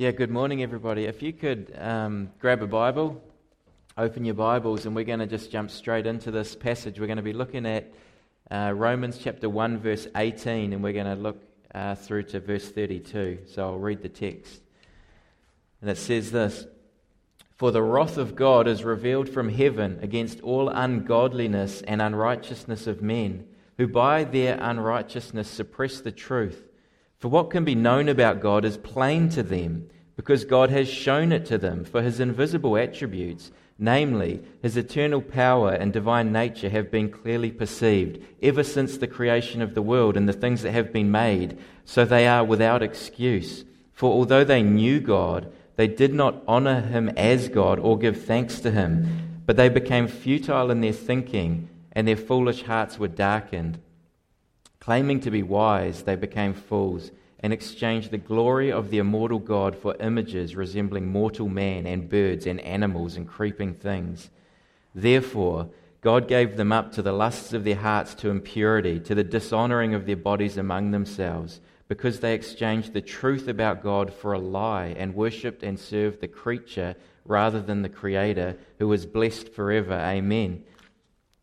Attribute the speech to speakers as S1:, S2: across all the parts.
S1: Yeah, good morning, everybody. If you could um, grab a Bible, open your Bibles, and we're going to just jump straight into this passage. We're going to be looking at uh, Romans chapter 1, verse 18, and we're going to look uh, through to verse 32. So I'll read the text. And it says this For the wrath of God is revealed from heaven against all ungodliness and unrighteousness of men, who by their unrighteousness suppress the truth. For what can be known about God is plain to them, because God has shown it to them, for his invisible attributes, namely his eternal power and divine nature, have been clearly perceived ever since the creation of the world and the things that have been made, so they are without excuse. For although they knew God, they did not honor him as God or give thanks to him, but they became futile in their thinking, and their foolish hearts were darkened. Claiming to be wise, they became fools and exchanged the glory of the immortal God for images resembling mortal man and birds and animals and creeping things. Therefore, God gave them up to the lusts of their hearts to impurity, to the dishonoring of their bodies among themselves, because they exchanged the truth about God for a lie and worshipped and served the creature rather than the Creator, who is blessed forever. Amen.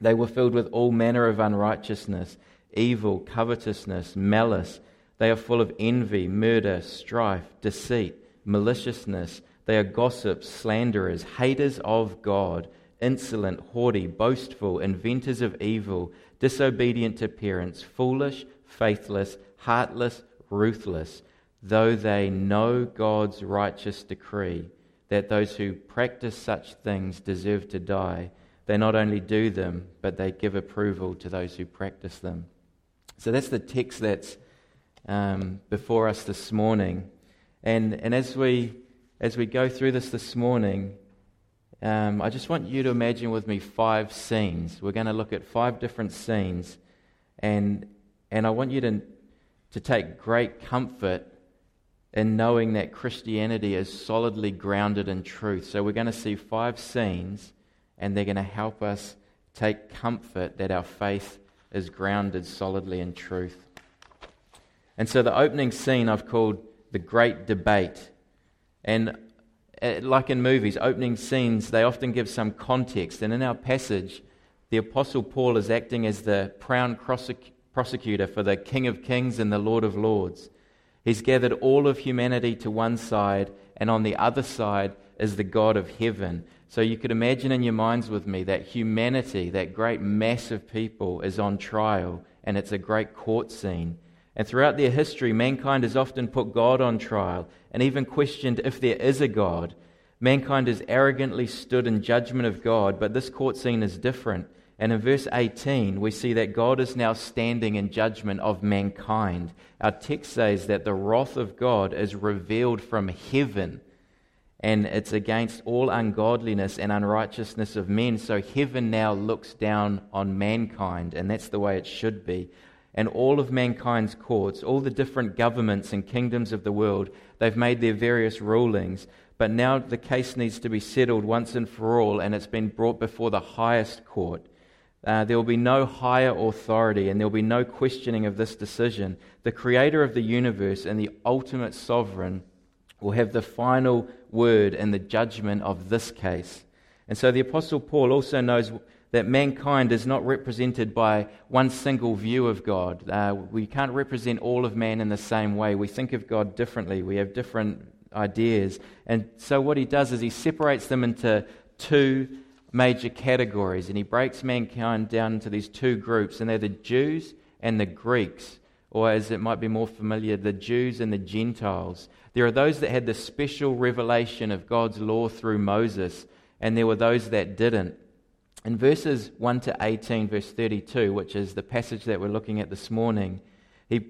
S1: They were filled with all manner of unrighteousness, evil, covetousness, malice. They are full of envy, murder, strife, deceit, maliciousness. They are gossips, slanderers, haters of God, insolent, haughty, boastful, inventors of evil, disobedient to parents, foolish, faithless, heartless, ruthless, though they know God's righteous decree that those who practice such things deserve to die they not only do them, but they give approval to those who practice them. So that's the text that's um, before us this morning. And, and as, we, as we go through this this morning, um, I just want you to imagine with me five scenes. We're going to look at five different scenes. And, and I want you to, to take great comfort in knowing that Christianity is solidly grounded in truth. So we're going to see five scenes and they're going to help us take comfort that our faith is grounded solidly in truth. And so the opening scene I've called the Great Debate. And uh, like in movies, opening scenes, they often give some context. And in our passage, the Apostle Paul is acting as the crown prosecutor for the King of Kings and the Lord of Lords. He's gathered all of humanity to one side, and on the other side is the God of heaven. So you could imagine in your minds with me that humanity, that great mass of people, is on trial and it's a great court scene. And throughout their history, mankind has often put God on trial and even questioned if there is a God. Mankind has arrogantly stood in judgment of God, but this court scene is different. And in verse 18, we see that God is now standing in judgment of mankind. Our text says that the wrath of God is revealed from heaven and it's against all ungodliness and unrighteousness of men. So heaven now looks down on mankind, and that's the way it should be. And all of mankind's courts, all the different governments and kingdoms of the world, they've made their various rulings. But now the case needs to be settled once and for all, and it's been brought before the highest court. Uh, there will be no higher authority, and there will be no questioning of this decision. The creator of the universe and the ultimate sovereign will have the final word and the judgment of this case. And so the Apostle Paul also knows that mankind is not represented by one single view of God. Uh, we can't represent all of man in the same way. We think of God differently, we have different ideas. And so what he does is he separates them into two major categories, and he breaks mankind down into these two groups, and they're the Jews and the Greeks or as it might be more familiar, the Jews and the Gentiles. There are those that had the special revelation of God's law through Moses, and there were those that didn't. In verses 1 to 18, verse 32, which is the passage that we're looking at this morning, he,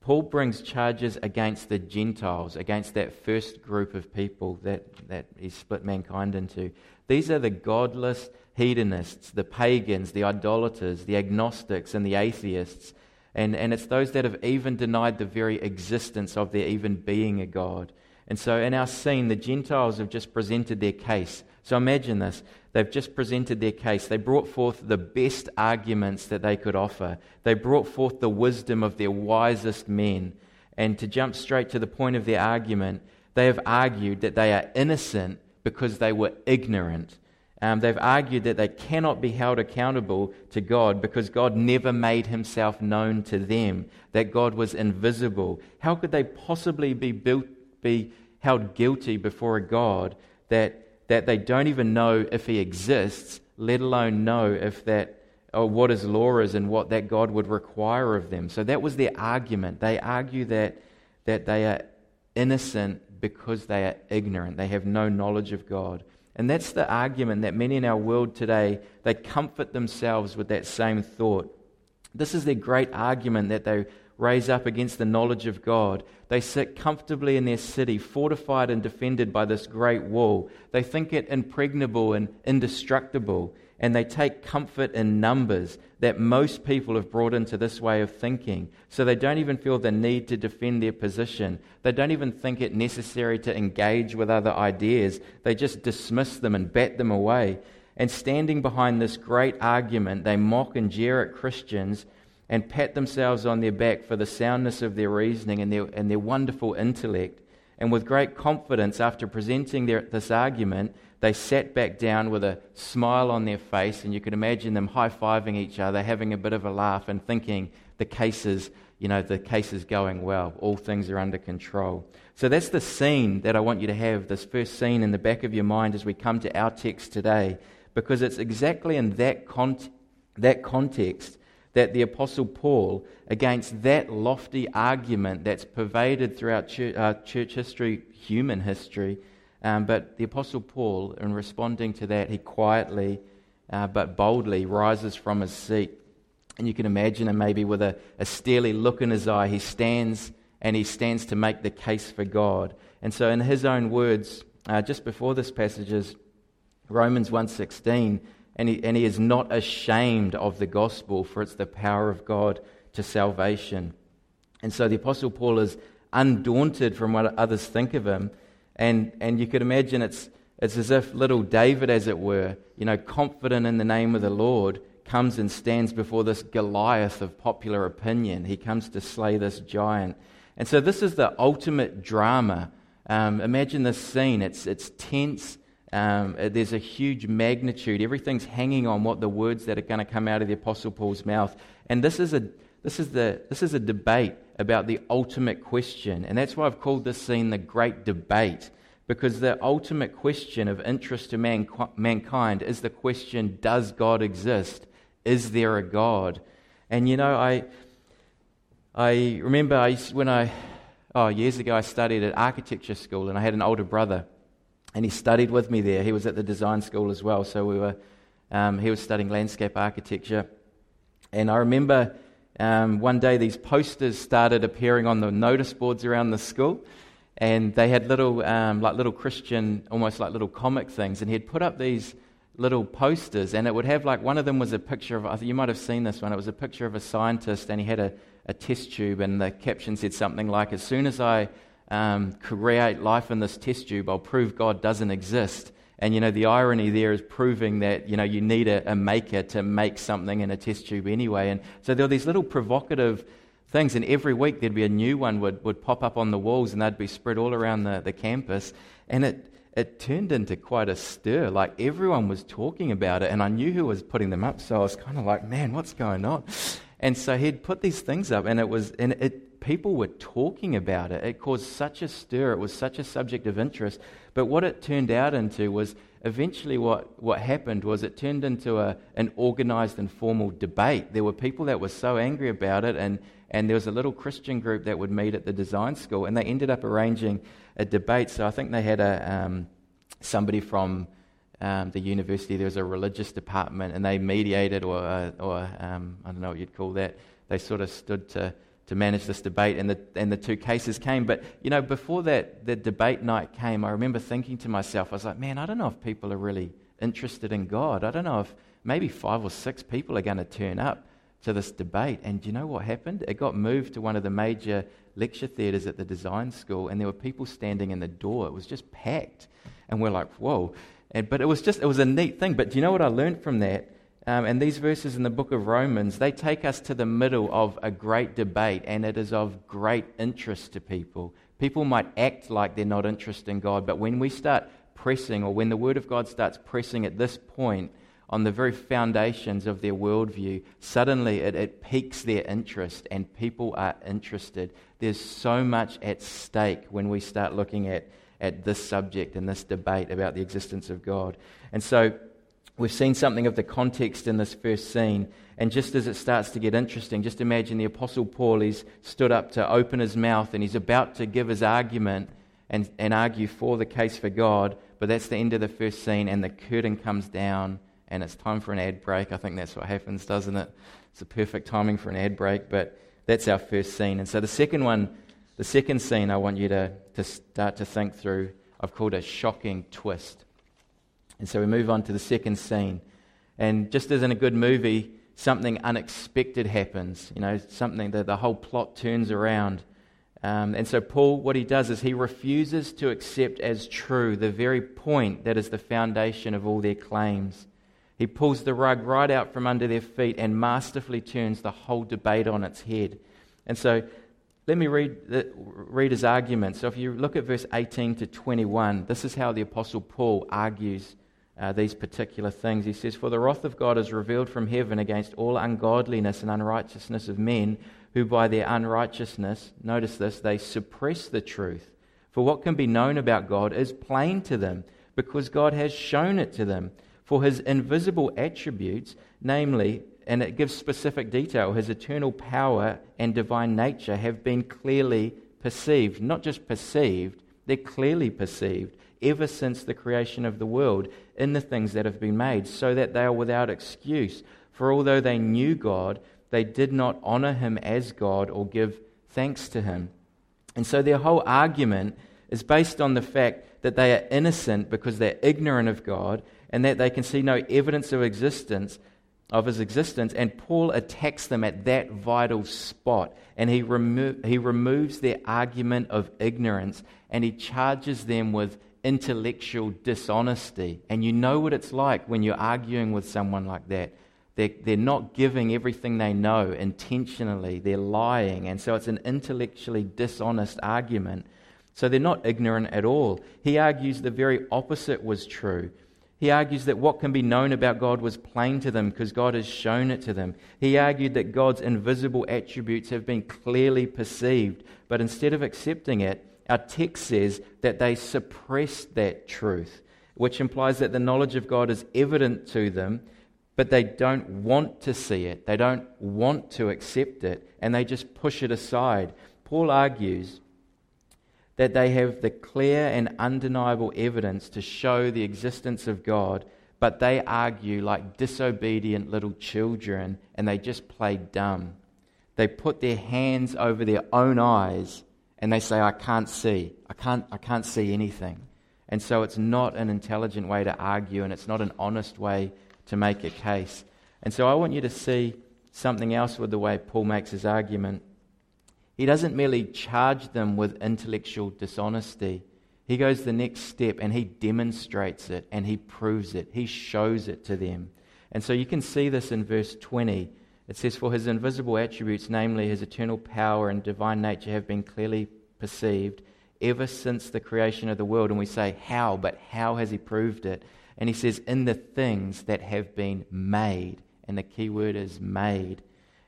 S1: Paul brings charges against the Gentiles, against that first group of people that, that he split mankind into. These are the godless hedonists, the pagans, the idolaters, the agnostics, and the atheists. And, and it's those that have even denied the very existence of there even being a God. And so in our scene, the Gentiles have just presented their case. So imagine this. They've just presented their case. They brought forth the best arguments that they could offer. They brought forth the wisdom of their wisest men. And to jump straight to the point of their argument, they have argued that they are innocent because they were ignorant. Um, they've argued that they cannot be held accountable to God because God never made himself known to them, that God was invisible. How could they possibly be, built, be held guilty before a God that that they don't even know if he exists, let alone know if that or what his law is and what that God would require of them. So that was their argument. They argue that that they are innocent because they are ignorant. They have no knowledge of God. And that's the argument that many in our world today, they comfort themselves with that same thought. This is their great argument that they raise up against the knowledge of God. They sit comfortably in their city, fortified and defended by this great wall. They think it impregnable and indestructible, and they take comfort in numbers that most people have brought into this way of thinking. So they don't even feel the need to defend their position. They don't even think it necessary to engage with other ideas. They just dismiss them and bat them away. And standing behind this great argument, they mock and jeer at Christians and pat themselves on their back for the soundness of their reasoning and their, and their wonderful intellect. And with great confidence, after presenting their, this argument, they sat back down with a smile on their face, and you could imagine them high fiving each other, having a bit of a laugh, and thinking the case is, you know, the case is going well. All things are under control. So that's the scene that I want you to have, this first scene in the back of your mind as we come to our text today, because it's exactly in that, con- that context that the Apostle Paul, against that lofty argument that's pervaded throughout uh, church history, human history, um, but the Apostle Paul, in responding to that, he quietly uh, but boldly rises from his seat. And you can imagine him maybe with a, a steely look in his eye. He stands and he stands to make the case for God. And so, in his own words, uh, just before this passage is Romans 1:16 and he, and he is not ashamed of the gospel, for it's the power of God to salvation. And so the Apostle Paul is undaunted from what others think of him. And, and you could imagine it's, it's as if little David, as it were, you know, confident in the name of the Lord, comes and stands before this Goliath of popular opinion. He comes to slay this giant. And so this is the ultimate drama. Um, imagine this scene. It's, it's tense, um, there's a huge magnitude. Everything's hanging on what the words that are going to come out of the Apostle Paul's mouth. And this is, a, this, is the, this is a debate about the ultimate question. And that's why I've called this scene the Great Debate, because the ultimate question of interest to man, mankind is the question Does God exist? Is there a God? And you know, I, I remember I, when I, oh, years ago, I studied at architecture school, and I had an older brother and he studied with me there. He was at the design school as well, so we were. Um, he was studying landscape architecture, and I remember um, one day these posters started appearing on the notice boards around the school, and they had little, um, like little Christian, almost like little comic things, and he'd put up these little posters, and it would have like one of them was a picture of. You might have seen this one. It was a picture of a scientist, and he had a, a test tube, and the caption said something like, "As soon as I um, create life in this test tube, I'll prove God doesn't exist. And you know, the irony there is proving that you know you need a, a, maker to make something in a test tube anyway. And so there are these little provocative things, and every week there'd be a new one would, would pop up on the walls, and they'd be spread all around the, the campus. And it it turned into quite a stir. Like everyone was talking about it, and I knew who was putting them up, so I was kind of like, man, what's going on? And so he'd put these things up, and it was and it people were talking about it. It caused such a stir. It was such a subject of interest. But what it turned out into was eventually what, what happened was it turned into a, an organized and formal debate. There were people that were so angry about it, and, and there was a little Christian group that would meet at the design school, and they ended up arranging a debate. So I think they had a, um, somebody from um, the university, there was a religious department, and they mediated, or, uh, or um, I don't know what you'd call that. They sort of stood to to manage this debate, and the, and the two cases came. But, you know, before that, the debate night came, I remember thinking to myself, I was like, man, I don't know if people are really interested in God. I don't know if maybe five or six people are going to turn up to this debate. And do you know what happened? It got moved to one of the major lecture theatres at the design school, and there were people standing in the door. It was just packed. And we're like, whoa. And, but it was just, it was a neat thing. But do you know what I learned from that? Um, and these verses in the book of Romans, they take us to the middle of a great debate, and it is of great interest to people. People might act like they're not interested in God, but when we start pressing, or when the Word of God starts pressing at this point on the very foundations of their worldview, suddenly it, it piques their interest, and people are interested. There's so much at stake when we start looking at, at this subject and this debate about the existence of God. And so, We've seen something of the context in this first scene. And just as it starts to get interesting, just imagine the Apostle Paul, he's stood up to open his mouth and he's about to give his argument and, and argue for the case for God. But that's the end of the first scene, and the curtain comes down, and it's time for an ad break. I think that's what happens, doesn't it? It's a perfect timing for an ad break, but that's our first scene. And so the second one, the second scene I want you to, to start to think through, I've called a shocking twist. And so we move on to the second scene. And just as in a good movie, something unexpected happens. You know, something that the whole plot turns around. Um, and so, Paul, what he does is he refuses to accept as true the very point that is the foundation of all their claims. He pulls the rug right out from under their feet and masterfully turns the whole debate on its head. And so, let me read, the, read his argument. So, if you look at verse 18 to 21, this is how the Apostle Paul argues uh, these particular things. He says, For the wrath of God is revealed from heaven against all ungodliness and unrighteousness of men who by their unrighteousness, notice this, they suppress the truth. For what can be known about God is plain to them, because God has shown it to them. For his invisible attributes, namely, and it gives specific detail, his eternal power and divine nature have been clearly perceived. Not just perceived, they're clearly perceived ever since the creation of the world in the things that have been made, so that they are without excuse. For although they knew God, they did not honor him as God or give thanks to him. And so their whole argument is based on the fact that they are innocent because they're ignorant of God and that they can see no evidence of existence of his existence and Paul attacks them at that vital spot and he, remo- he removes their argument of ignorance and he charges them with intellectual dishonesty. And you know what it's like when you're arguing with someone like that. They're, they're not giving everything they know intentionally, they're lying. And so it's an intellectually dishonest argument. So they're not ignorant at all. He argues the very opposite was true. He argues that what can be known about God was plain to them because God has shown it to them. He argued that God's invisible attributes have been clearly perceived, but instead of accepting it, our text says that they suppressed that truth, which implies that the knowledge of God is evident to them, but they don't want to see it. They don't want to accept it, and they just push it aside. Paul argues that they have the clear and undeniable evidence to show the existence of God, but they argue like disobedient little children and they just play dumb. They put their hands over their own eyes and they say, I can't see. I can't, I can't see anything. And so it's not an intelligent way to argue, and it's not an honest way to make a case. And so I want you to see something else with the way Paul makes his argument. He doesn't merely charge them with intellectual dishonesty. He goes the next step and he demonstrates it and he proves it. He shows it to them. And so you can see this in verse 20 it says, For his invisible attributes, namely his eternal power and divine nature, have been clearly perceived ever since the creation of the world. And we say, How? But how has he proved it? And he says, In the things that have been made. And the key word is made.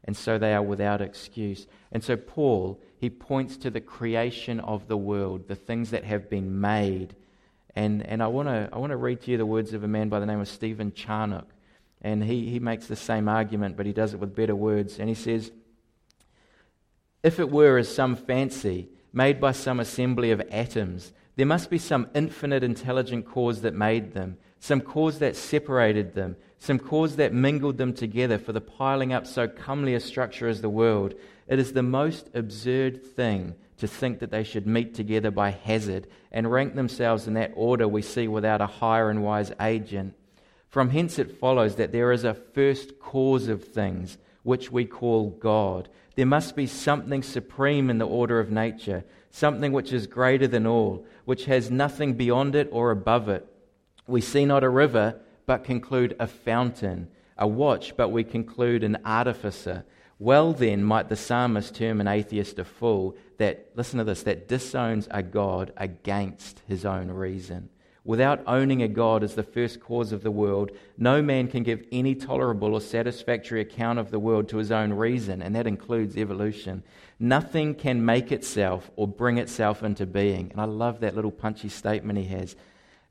S1: And so they are without excuse. And so Paul, he points to the creation of the world, the things that have been made. And, and I want to I wanna read to you the words of a man by the name of Stephen Charnock. And he, he makes the same argument, but he does it with better words. And he says, If it were as some fancy made by some assembly of atoms, there must be some infinite intelligent cause that made them, some cause that separated them, some cause that mingled them together for the piling up so comely a structure as the world. It is the most absurd thing to think that they should meet together by hazard and rank themselves in that order we see without a higher and wise agent. From hence it follows that there is a first cause of things, which we call God. There must be something supreme in the order of nature, something which is greater than all, which has nothing beyond it or above it. We see not a river, but conclude a fountain, a watch, but we conclude an artificer. Well, then, might the psalmist term an atheist a fool that, listen to this, that disowns a God against his own reason. Without owning a God as the first cause of the world, no man can give any tolerable or satisfactory account of the world to his own reason, and that includes evolution. Nothing can make itself or bring itself into being. And I love that little punchy statement he has.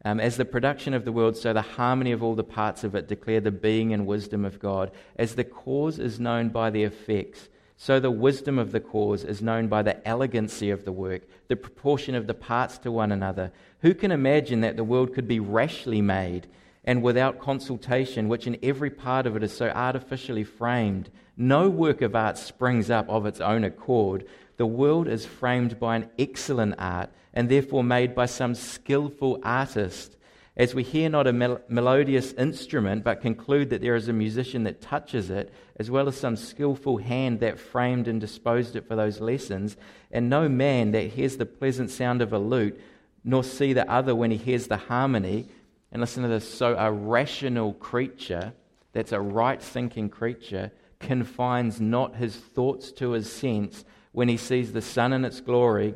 S1: Um, as the production of the world, so the harmony of all the parts of it declare the being and wisdom of God. As the cause is known by the effects, so the wisdom of the cause is known by the elegancy of the work, the proportion of the parts to one another. Who can imagine that the world could be rashly made and without consultation, which in every part of it is so artificially framed? No work of art springs up of its own accord. The world is framed by an excellent art and therefore made by some skillful artist. As we hear not a mel- melodious instrument, but conclude that there is a musician that touches it, as well as some skillful hand that framed and disposed it for those lessons, and no man that hears the pleasant sound of a lute, nor see the other when he hears the harmony. And listen to this so a rational creature, that's a right thinking creature, confines not his thoughts to his sense when he sees the sun in its glory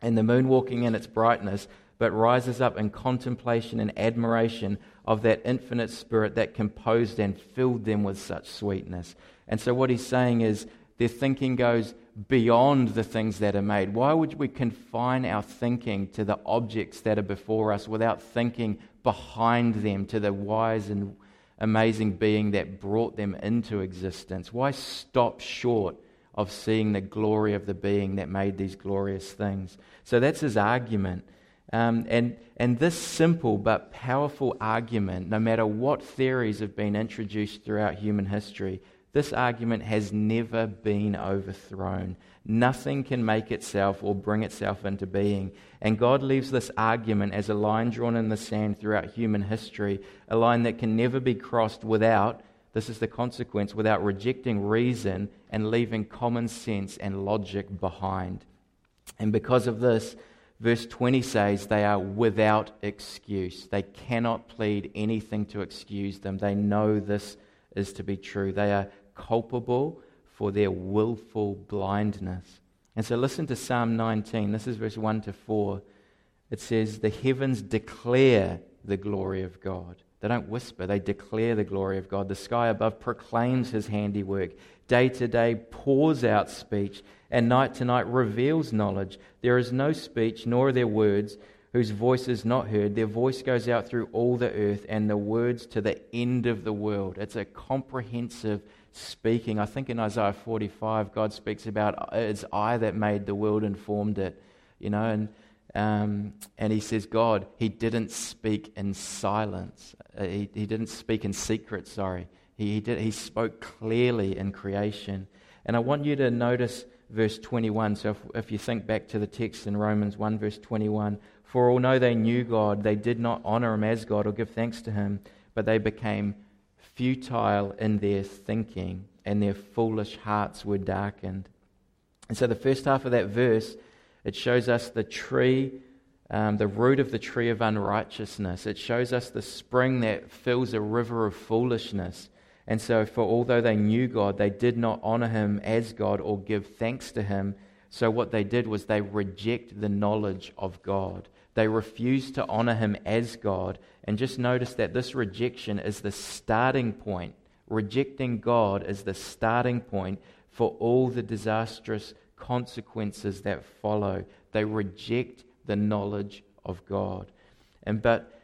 S1: and the moon walking in its brightness, but rises up in contemplation and admiration of that infinite spirit that composed and filled them with such sweetness. And so, what he's saying is, their thinking goes beyond the things that are made. Why would we confine our thinking to the objects that are before us without thinking behind them to the wise and amazing being that brought them into existence? Why stop short of seeing the glory of the being that made these glorious things. So that's his argument. Um, and, and this simple but powerful argument, no matter what theories have been introduced throughout human history, this argument has never been overthrown. Nothing can make itself or bring itself into being. And God leaves this argument as a line drawn in the sand throughout human history, a line that can never be crossed without this is the consequence without rejecting reason and leaving common sense and logic behind. And because of this, verse 20 says they are without excuse. They cannot plead anything to excuse them. They know this is to be true. They are culpable for their willful blindness. And so listen to Psalm 19. This is verse 1 to 4. It says, The heavens declare the glory of God. They don't whisper, they declare the glory of God. The sky above proclaims his handiwork. Day to day pours out speech, and night to night reveals knowledge. There is no speech, nor are there words whose voice is not heard. Their voice goes out through all the earth, and the words to the end of the world. It's a comprehensive speaking. I think in Isaiah 45, God speaks about it's I that made the world and formed it. You know, and um, and he says, God, he didn't speak in silence. Uh, he, he didn't speak in secret, sorry. He, he, did, he spoke clearly in creation. And I want you to notice verse 21. So if, if you think back to the text in Romans 1, verse 21, for although they knew God, they did not honor him as God or give thanks to him, but they became futile in their thinking, and their foolish hearts were darkened. And so the first half of that verse it shows us the tree, um, the root of the tree of unrighteousness. It shows us the spring that fills a river of foolishness. And so, for although they knew God, they did not honor him as God or give thanks to him. So, what they did was they reject the knowledge of God. They refuse to honor him as God. And just notice that this rejection is the starting point. Rejecting God is the starting point for all the disastrous consequences that follow. They reject the knowledge of God. And but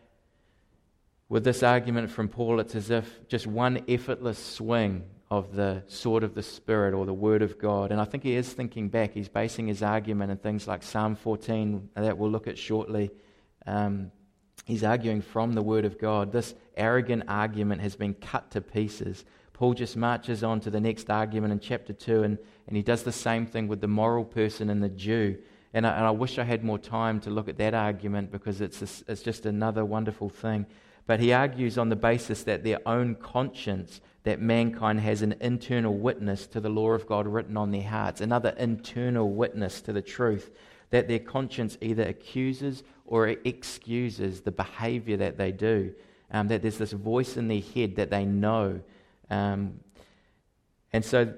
S1: with this argument from Paul, it's as if just one effortless swing of the sword of the Spirit or the Word of God. And I think he is thinking back. He's basing his argument in things like Psalm 14, that we'll look at shortly. Um, he's arguing from the Word of God. This arrogant argument has been cut to pieces Paul just marches on to the next argument in chapter 2, and, and he does the same thing with the moral person and the Jew. And I, and I wish I had more time to look at that argument because it's, a, it's just another wonderful thing. But he argues on the basis that their own conscience, that mankind has an internal witness to the law of God written on their hearts, another internal witness to the truth, that their conscience either accuses or excuses the behavior that they do. Um, that there's this voice in their head that they know um, and so,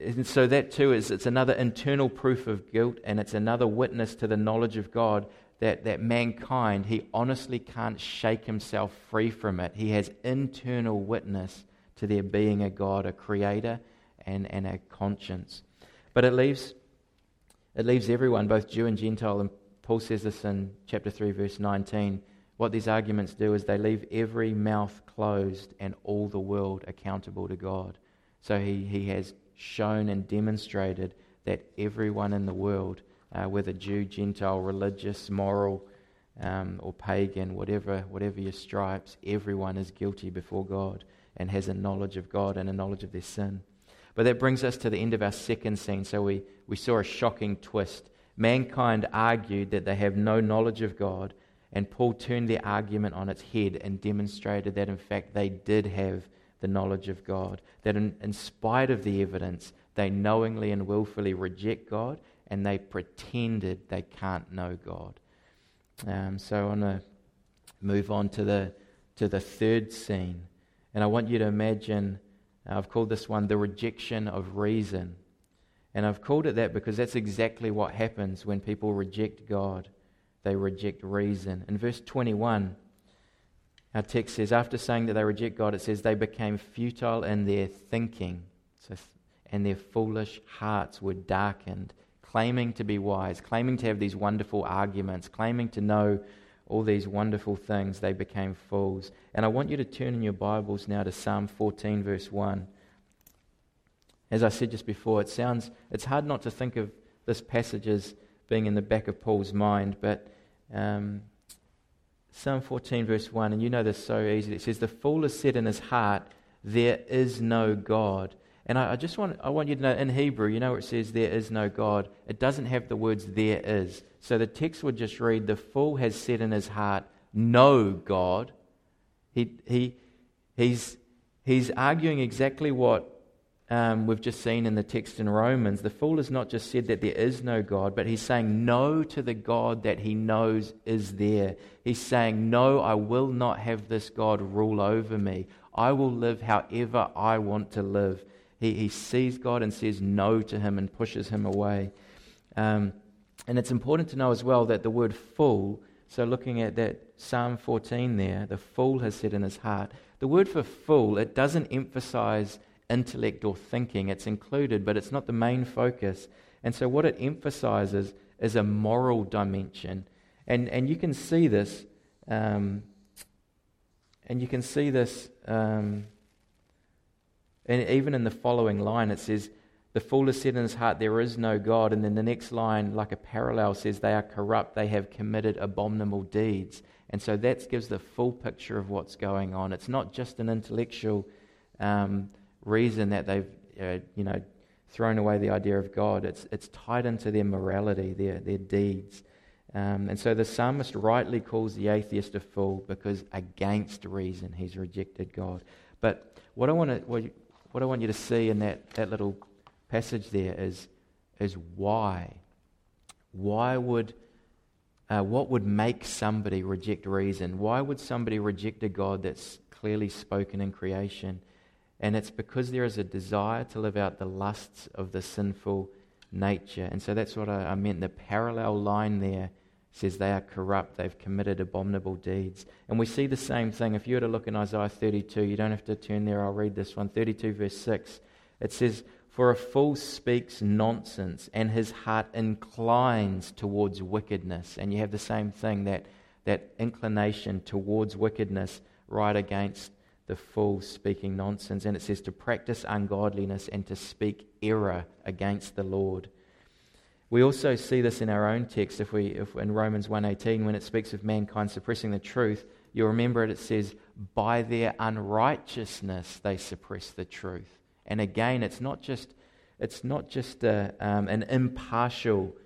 S1: and so that too is it's another internal proof of guilt, and it's another witness to the knowledge of God that, that mankind, he honestly can't shake himself free from it. He has internal witness to there being a God, a creator, and, and a conscience. But it leaves, it leaves everyone, both Jew and Gentile, and Paul says this in chapter 3, verse 19 what these arguments do is they leave every mouth closed and all the world accountable to God. So he, he has shown and demonstrated that everyone in the world, uh, whether Jew, Gentile, religious, moral, um, or pagan, whatever, whatever your stripes, everyone is guilty before God and has a knowledge of God and a knowledge of their sin. But that brings us to the end of our second scene. So we, we saw a shocking twist. Mankind argued that they have no knowledge of God and Paul turned their argument on its head and demonstrated that, in fact, they did have the knowledge of God. That, in, in spite of the evidence, they knowingly and willfully reject God and they pretended they can't know God. Um, so I want to move on to the, to the third scene. And I want you to imagine, uh, I've called this one the rejection of reason. And I've called it that because that's exactly what happens when people reject God they reject reason. In verse 21, our text says, after saying that they reject God, it says they became futile in their thinking, so, and their foolish hearts were darkened, claiming to be wise, claiming to have these wonderful arguments, claiming to know all these wonderful things. They became fools. And I want you to turn in your Bibles now to Psalm 14, verse 1. As I said just before, it sounds, it's hard not to think of this passage as being in the back of Paul's mind. But um, Psalm 14, verse 1, and you know this so easily. It says, The fool has said in his heart, There is no God. And I, I, just want, I want you to know in Hebrew, you know it says, There is no God. It doesn't have the words, There is. So the text would just read, The fool has said in his heart, No God. He, he, he's, he's arguing exactly what um, we've just seen in the text in Romans, the fool has not just said that there is no God, but he's saying no to the God that he knows is there. He's saying, No, I will not have this God rule over me. I will live however I want to live. He, he sees God and says no to him and pushes him away. Um, and it's important to know as well that the word fool, so looking at that Psalm 14 there, the fool has said in his heart, the word for fool, it doesn't emphasize intellect or thinking. It's included, but it's not the main focus. And so, what it emphasizes is a moral dimension. And, and you can see this, um, and you can see this, um, and even in the following line, it says, The fool has said in his heart, There is no God. And then the next line, like a parallel, says, They are corrupt, they have committed abominable deeds. And so that gives the full picture of what's going on. It's not just an intellectual um, reason that they've, uh, you know, thrown away the idea of God. It's, it's tied into their morality, their, their deeds. Um, and so the psalmist rightly calls the atheist a fool because against reason he's rejected God. But what I want to what, I want you to see in that, that little passage there is, is why. Why would uh, what would make somebody reject reason? Why would somebody reject a God that's clearly spoken in creation? And it's because there is a desire to live out the lusts of the sinful nature. And so that's what I, I meant. The parallel line there says they are corrupt, they've committed abominable deeds. And we see the same thing. If you were to look in Isaiah 32, you don't have to turn there, I'll read this one 32, verse 6. It says, For a fool speaks nonsense, and his heart inclines towards wickedness. And you have the same thing, that, that inclination towards wickedness right against the fool speaking nonsense. And it says to practice ungodliness and to speak error against the Lord. We also see this in our own text if we, if in Romans 1.18 when it speaks of mankind suppressing the truth. You'll remember it, it says, by their unrighteousness they suppress the truth. And again, it's not just, it's not just a, um, an impartial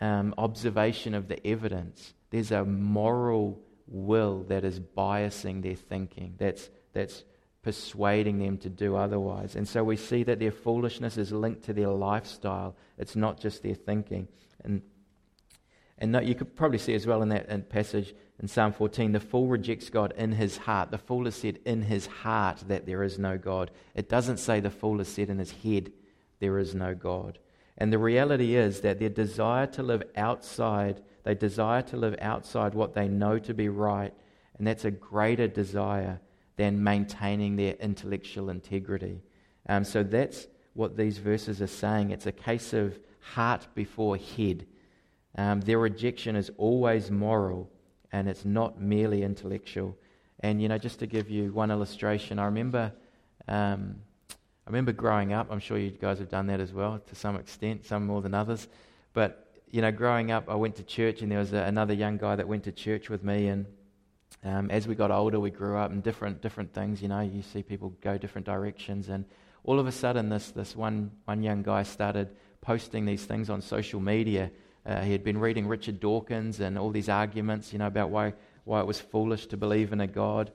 S1: um, observation of the evidence. There's a moral will that is biasing their thinking, that's, that's persuading them to do otherwise. And so we see that their foolishness is linked to their lifestyle, it's not just their thinking. And, and no, you could probably see as well in that in passage in Psalm 14 the fool rejects God in his heart. The fool has said in his heart that there is no God. It doesn't say the fool has said in his head there is no God. And the reality is that their desire to live outside, they desire to live outside what they know to be right, and that's a greater desire than maintaining their intellectual integrity. Um, so that's what these verses are saying. It's a case of heart before head. Um, their rejection is always moral, and it's not merely intellectual. And you know, just to give you one illustration, I remember um, I remember growing up, I'm sure you guys have done that as well to some extent, some more than others. But, you know, growing up, I went to church and there was a, another young guy that went to church with me. And um, as we got older, we grew up in different, different things. You know, you see people go different directions. And all of a sudden, this, this one, one young guy started posting these things on social media. Uh, he had been reading Richard Dawkins and all these arguments, you know, about why, why it was foolish to believe in a God.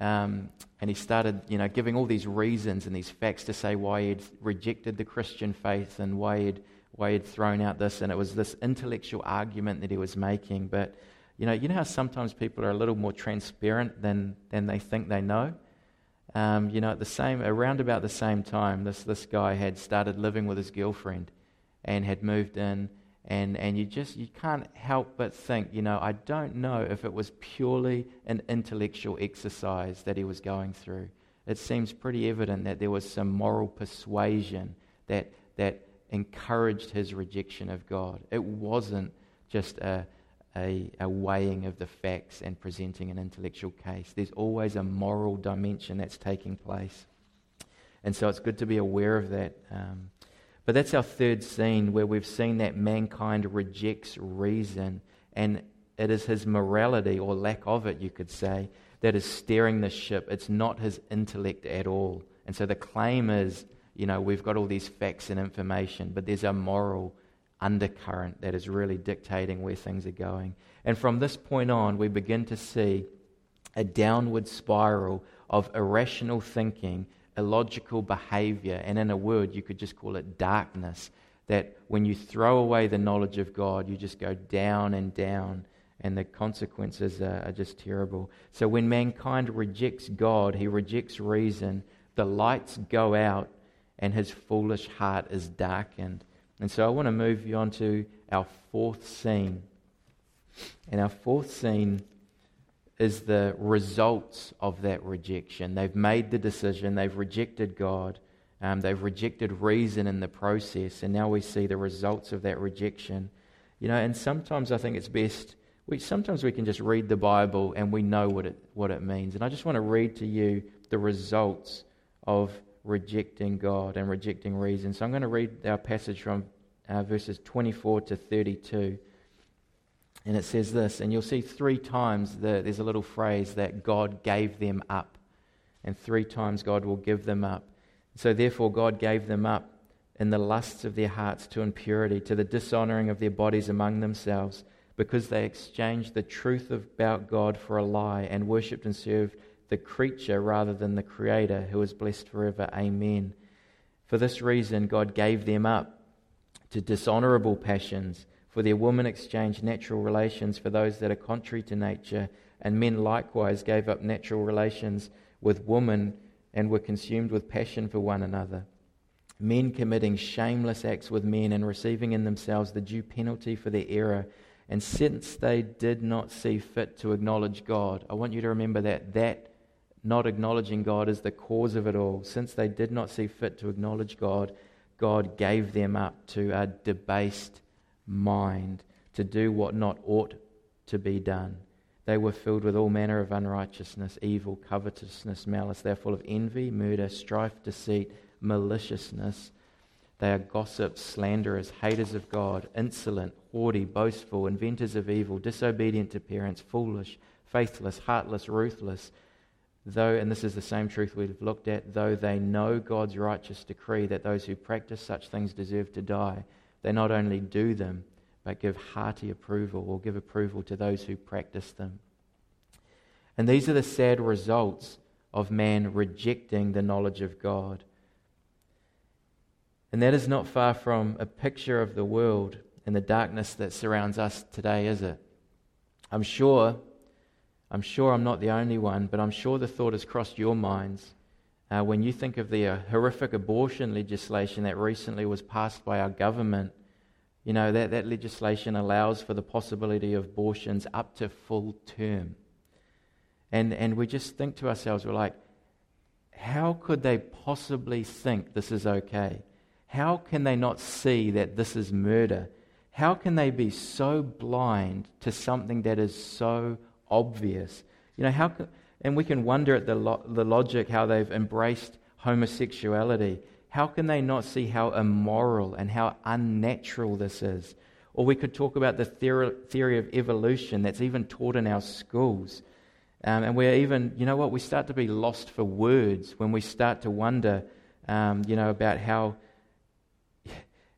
S1: Um, and he started, you know, giving all these reasons and these facts to say why he'd rejected the Christian faith and why he'd, why he'd thrown out this. And it was this intellectual argument that he was making. But, you know, you know how sometimes people are a little more transparent than, than they think they know? Um, you know, at the same, around about the same time, this, this guy had started living with his girlfriend and had moved in and, and you just you can't help but think, you know, I don't know if it was purely an intellectual exercise that he was going through. It seems pretty evident that there was some moral persuasion that, that encouraged his rejection of God. It wasn't just a, a, a, weighing of the facts and presenting an intellectual case. There's always a moral dimension that's taking place. And so it's good to be aware of that. Um, but that's our third scene where we've seen that mankind rejects reason, and it is his morality, or lack of it, you could say, that is steering the ship. It's not his intellect at all. And so the claim is, you know, we've got all these facts and information, but there's a moral undercurrent that is really dictating where things are going. And from this point on, we begin to see a downward spiral of irrational thinking illogical behavior, and in a word, you could just call it darkness. That when you throw away the knowledge of God, you just go down and down, and the consequences are, are just terrible. So when mankind rejects God, he rejects reason, the lights go out, and his foolish heart is darkened. And so I want to move you on to our fourth scene. And our fourth scene is the results of that rejection. They've made the decision, they've rejected God, um, they've rejected reason in the process, and now we see the results of that rejection. You know, and sometimes I think it's best. We, sometimes we can just read the Bible and we know what it, what it means. And I just want to read to you the results of rejecting God and rejecting reason. So I'm going to read our passage from uh, verses 24 to 32. And it says this, and you'll see three times the, there's a little phrase that God gave them up. And three times God will give them up. So therefore, God gave them up in the lusts of their hearts to impurity, to the dishonoring of their bodies among themselves, because they exchanged the truth about God for a lie and worshipped and served the creature rather than the Creator, who is blessed forever. Amen. For this reason, God gave them up to dishonorable passions. For their women exchanged natural relations for those that are contrary to nature, and men likewise gave up natural relations with women and were consumed with passion for one another. Men committing shameless acts with men and receiving in themselves the due penalty for their error. And since they did not see fit to acknowledge God, I want you to remember that that not acknowledging God is the cause of it all. Since they did not see fit to acknowledge God, God gave them up to a debased mind to do what not ought to be done. They were filled with all manner of unrighteousness, evil, covetousness, malice. They are full of envy, murder, strife, deceit, maliciousness. They are gossips, slanderers, haters of God, insolent, haughty, boastful, inventors of evil, disobedient to parents, foolish, faithless, heartless, ruthless. Though, and this is the same truth we've looked at, though they know God's righteous decree that those who practice such things deserve to die, they not only do them, but give hearty approval or give approval to those who practice them. And these are the sad results of man rejecting the knowledge of God. And that is not far from a picture of the world and the darkness that surrounds us today, is it? I'm sure, I'm sure I'm not the only one, but I'm sure the thought has crossed your minds uh, when you think of the uh, horrific abortion legislation that recently was passed by our government. You know, that, that legislation allows for the possibility of abortions up to full term. And, and we just think to ourselves, we're like, how could they possibly think this is okay? How can they not see that this is murder? How can they be so blind to something that is so obvious? You know, how and we can wonder at the, lo- the logic how they've embraced homosexuality. How can they not see how immoral and how unnatural this is? Or we could talk about the theory, theory of evolution that's even taught in our schools. Um, and we're even, you know what, we start to be lost for words when we start to wonder, um, you know, about how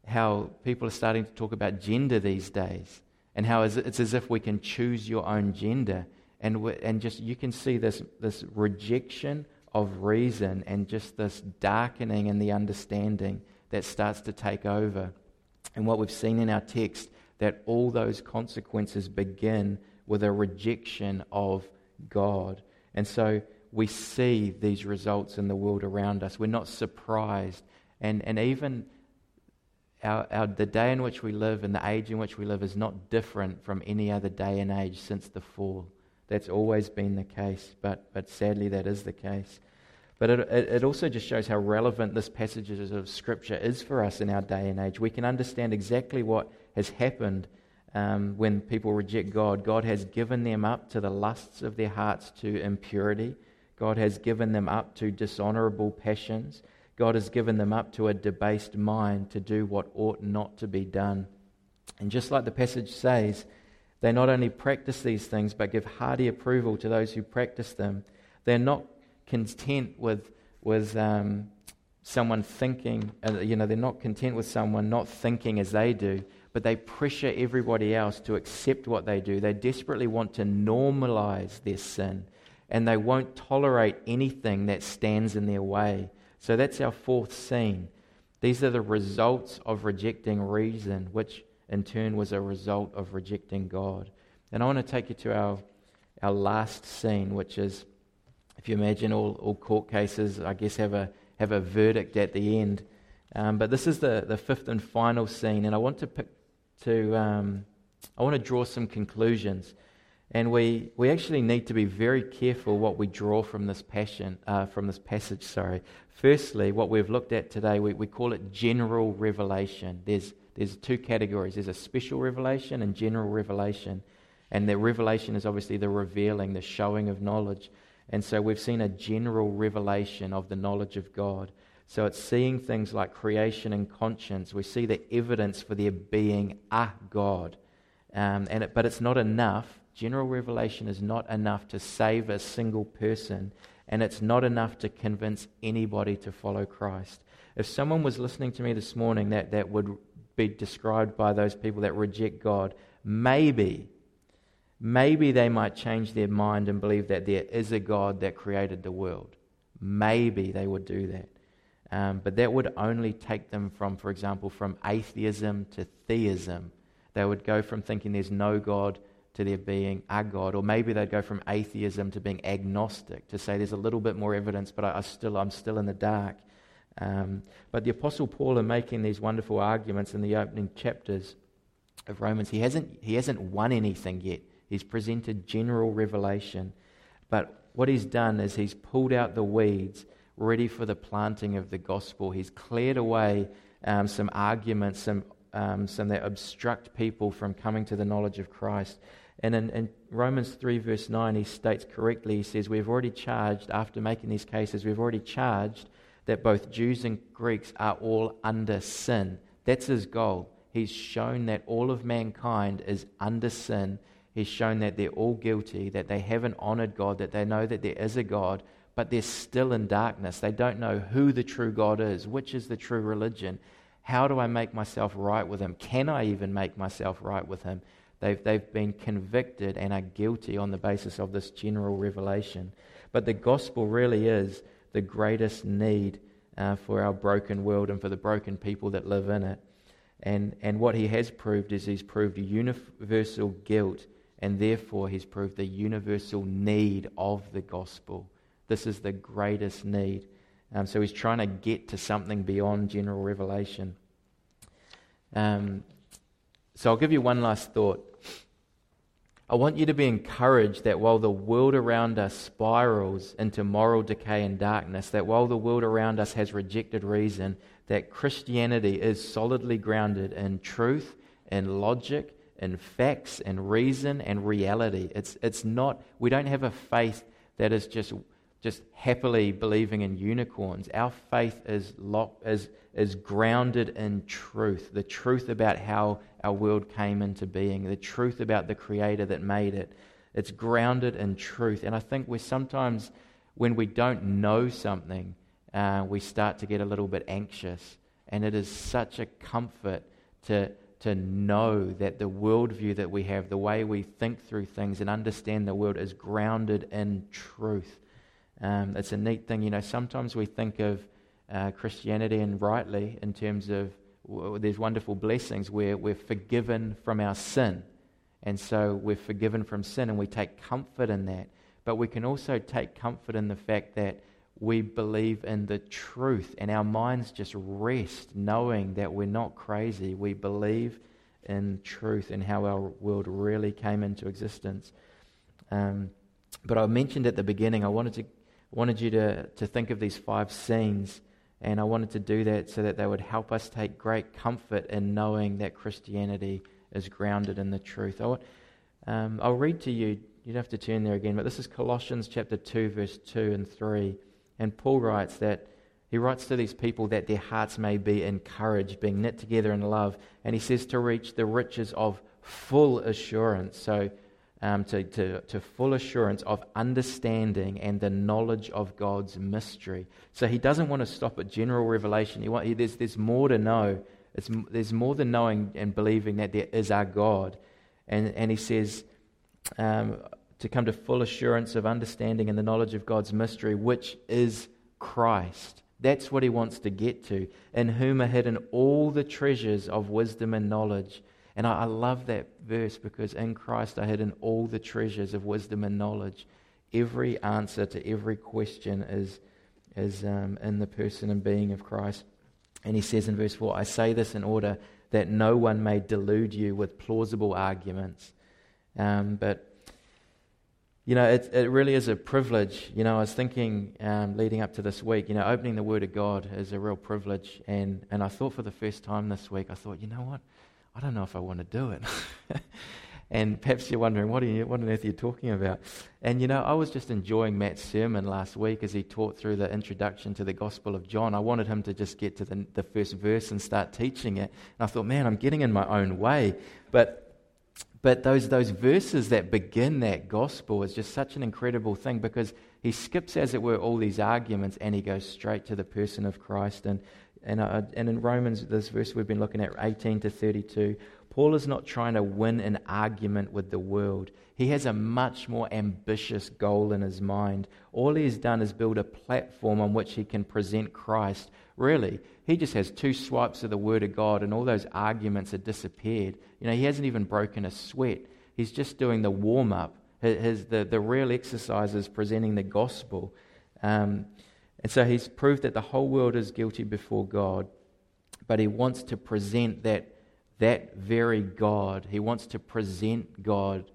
S1: how people are starting to talk about gender these days and how it's as if we can choose your own gender. And, and just you can see this, this rejection of reason and just this darkening in the understanding that starts to take over. And what we've seen in our text, that all those consequences begin with a rejection of God. And so we see these results in the world around us. We're not surprised. And, and even our, our, the day in which we live and the age in which we live is not different from any other day and age since the fall. That's always been the case, but, but sadly that is the case. But it, it also just shows how relevant this passage of Scripture is for us in our day and age. We can understand exactly what has happened um, when people reject God. God has given them up to the lusts of their hearts to impurity, God has given them up to dishonorable passions. God has given them up to a debased mind to do what ought not to be done. And just like the passage says, they not only practice these things, but give hearty approval to those who practice them. They're not content with, with um, someone thinking, uh, you know, they're not content with someone not thinking as they do, but they pressure everybody else to accept what they do. They desperately want to normalize their sin, and they won't tolerate anything that stands in their way. So that's our fourth scene. These are the results of rejecting reason, which in turn was a result of rejecting God. And I want to take you to our, our last scene, which is if you imagine all, all court cases, I guess, have a, have a verdict at the end. Um, but this is the, the fifth and final scene, and I want to pick to um, I want to draw some conclusions. And we, we actually need to be very careful what we draw from this passion, uh, from this passage. Sorry. Firstly, what we've looked at today, we, we call it general revelation. There's, there's two categories. There's a special revelation and general revelation. And the revelation is obviously the revealing, the showing of knowledge. And so we've seen a general revelation of the knowledge of God. So it's seeing things like creation and conscience. We see the evidence for there being a God. Um, and it, but it's not enough General revelation is not enough to save a single person, and it's not enough to convince anybody to follow Christ. If someone was listening to me this morning that, that would be described by those people that reject God, maybe, maybe they might change their mind and believe that there is a God that created the world. Maybe they would do that. Um, but that would only take them from, for example, from atheism to theism. They would go from thinking there's no God to there being a God, or maybe they'd go from atheism to being agnostic, to say there's a little bit more evidence, but I, I still, I'm still in the dark. Um, but the Apostle Paul, in making these wonderful arguments in the opening chapters of Romans, he hasn't, he hasn't won anything yet. He's presented general revelation. But what he's done is he's pulled out the weeds ready for the planting of the gospel. He's cleared away um, some arguments, some, um, some that obstruct people from coming to the knowledge of Christ. And in, in, Romans 3, verse 9, he states correctly, he says, We've already charged, after making these cases, we've already charged that both Jews and Greeks are all under sin. That's his goal. He's shown that all of mankind is under sin. He's shown that they're all guilty, that they haven't honored God, that they know that there is a God, but they're still in darkness. They don't know who the true God is, which is the true religion. How do I make myself right with Him? Can I even make myself right with Him? They've, they've been convicted and are guilty on the basis of this general revelation. But the gospel really is the greatest need uh, for our broken world and for the broken people that live in it. And, and what he has proved is he's proved universal guilt, and therefore he's proved the universal need of the gospel. This is the greatest need. Um, so he's trying to get to something beyond general revelation. Um, so I'll give you one last thought. I want you to be encouraged that while the world around us spirals into moral decay and darkness, that while the world around us has rejected reason, that Christianity is solidly grounded in truth and logic and facts and reason and reality. It's, it's not, we don't have a faith that is just, just happily believing in unicorns. Our faith is, lock, is, is grounded in truth the truth about how our world came into being, the truth about the Creator that made it. It's grounded in truth. And I think we sometimes, when we don't know something, uh, we start to get a little bit anxious. And it is such a comfort to, to know that the worldview that we have, the way we think through things and understand the world, is grounded in truth. Um, it's a neat thing. You know, sometimes we think of uh, Christianity, and rightly, in terms of w- there's wonderful blessings where we're forgiven from our sin. And so we're forgiven from sin, and we take comfort in that. But we can also take comfort in the fact that we believe in the truth, and our minds just rest knowing that we're not crazy. We believe in truth and how our world really came into existence. Um, but I mentioned at the beginning, I wanted, to, wanted you to, to think of these five scenes and I wanted to do that so that they would help us take great comfort in knowing that Christianity is grounded in the truth. I um, I'll read to you, you don't have to turn there again, but this is Colossians chapter 2, verse 2 and 3. And Paul writes that he writes to these people that their hearts may be encouraged, being knit together in love. And he says to reach the riches of full assurance. So um, to, to, to full assurance of understanding and the knowledge of God's mystery. So he doesn't want to stop at general revelation. He want, he, there's, there's more to know. It's, there's more than knowing and believing that there is our God. And, and he says um, to come to full assurance of understanding and the knowledge of God's mystery, which is Christ. That's what he wants to get to, in whom are hidden all the treasures of wisdom and knowledge. And I, I love that verse because in Christ are hidden all the treasures of wisdom and knowledge. Every answer to every question is, is um, in the person and being of Christ. And he says in verse 4 I say this in order that no one may delude you with plausible arguments. Um, but, you know, it, it really is a privilege. You know, I was thinking um, leading up to this week, you know, opening the Word of God is a real privilege. And, and I thought for the first time this week, I thought, you know what? I don't know if I want to do it. and perhaps you're wondering, what, you, what on earth are you talking about? And you know, I was just enjoying Matt's sermon last week as he taught through the introduction to the Gospel of John. I wanted him to just get to the, the first verse and start teaching it. And I thought, man, I'm getting in my own way. But, but those, those verses that begin that Gospel is just such an incredible thing because he skips, as it were, all these arguments and he goes straight to the person of Christ. And and, uh, and in Romans, this verse we've been looking at, 18 to 32, Paul is not trying to win an argument with the world. He has a much more ambitious goal in his mind. All he has done is build a platform on which he can present Christ. Really, he just has two swipes of the Word of God, and all those arguments have disappeared. You know, he hasn't even broken a sweat. He's just doing the warm up. His, the, the real exercise is presenting the gospel. Um, and so he's proved that the whole world is guilty before God, but he wants to present that, that very God, he wants to present God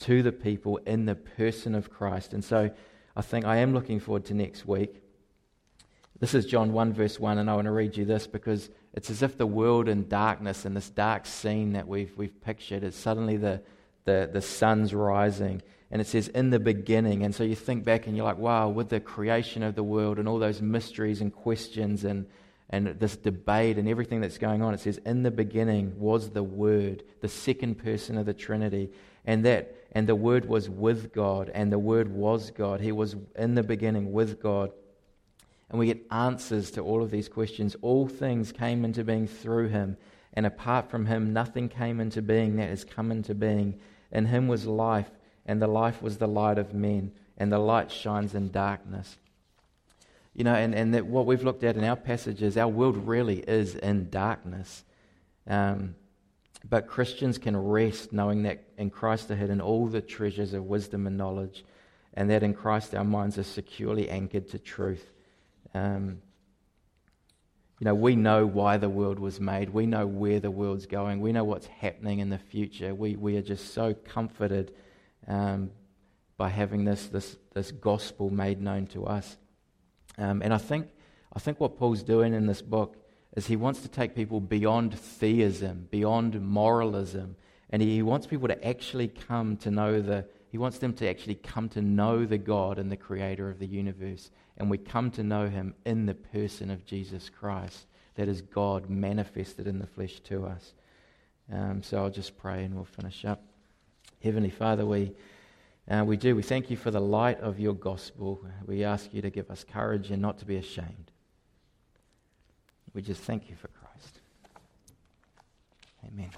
S1: to the people in the person of Christ. And so I think I am looking forward to next week. This is John 1, verse 1, and I want to read you this because it's as if the world in darkness and this dark scene that we've, we've pictured is suddenly the, the, the sun's rising. And it says, in the beginning. And so you think back and you're like, wow, with the creation of the world and all those mysteries and questions and, and this debate and everything that's going on, it says, in the beginning was the Word, the second person of the Trinity. And that and the Word was with God, and the Word was God. He was in the beginning with God. And we get answers to all of these questions. All things came into being through him, and apart from him, nothing came into being that has come into being. In him was life, and the life was the light of men, and the light shines in darkness. You know, and, and that what we've looked at in our passages, our world really is in darkness. Um, but Christians can rest knowing that in Christ are hidden all the treasures of wisdom and knowledge, and that in Christ our minds are securely anchored to truth. Um, you know, we know why the world was made. We know where the world's going. We know what's happening in the future. We, we are just so comforted um, by having this, this, this gospel made known to us. Um, and I think, I think what Paul's doing in this book is he wants to take people beyond theism, beyond moralism, and he, wants people to actually come to know the, he wants them to actually come to know the God and the creator of the universe. And we come to know him in the person of Jesus Christ. That is God manifested in the flesh to us. Um, so I'll just pray and we'll finish up. Heavenly Father, we, uh, we do. We thank you for the light of your gospel. We ask you to give us courage and not to be ashamed. We just thank you for Christ. Amen.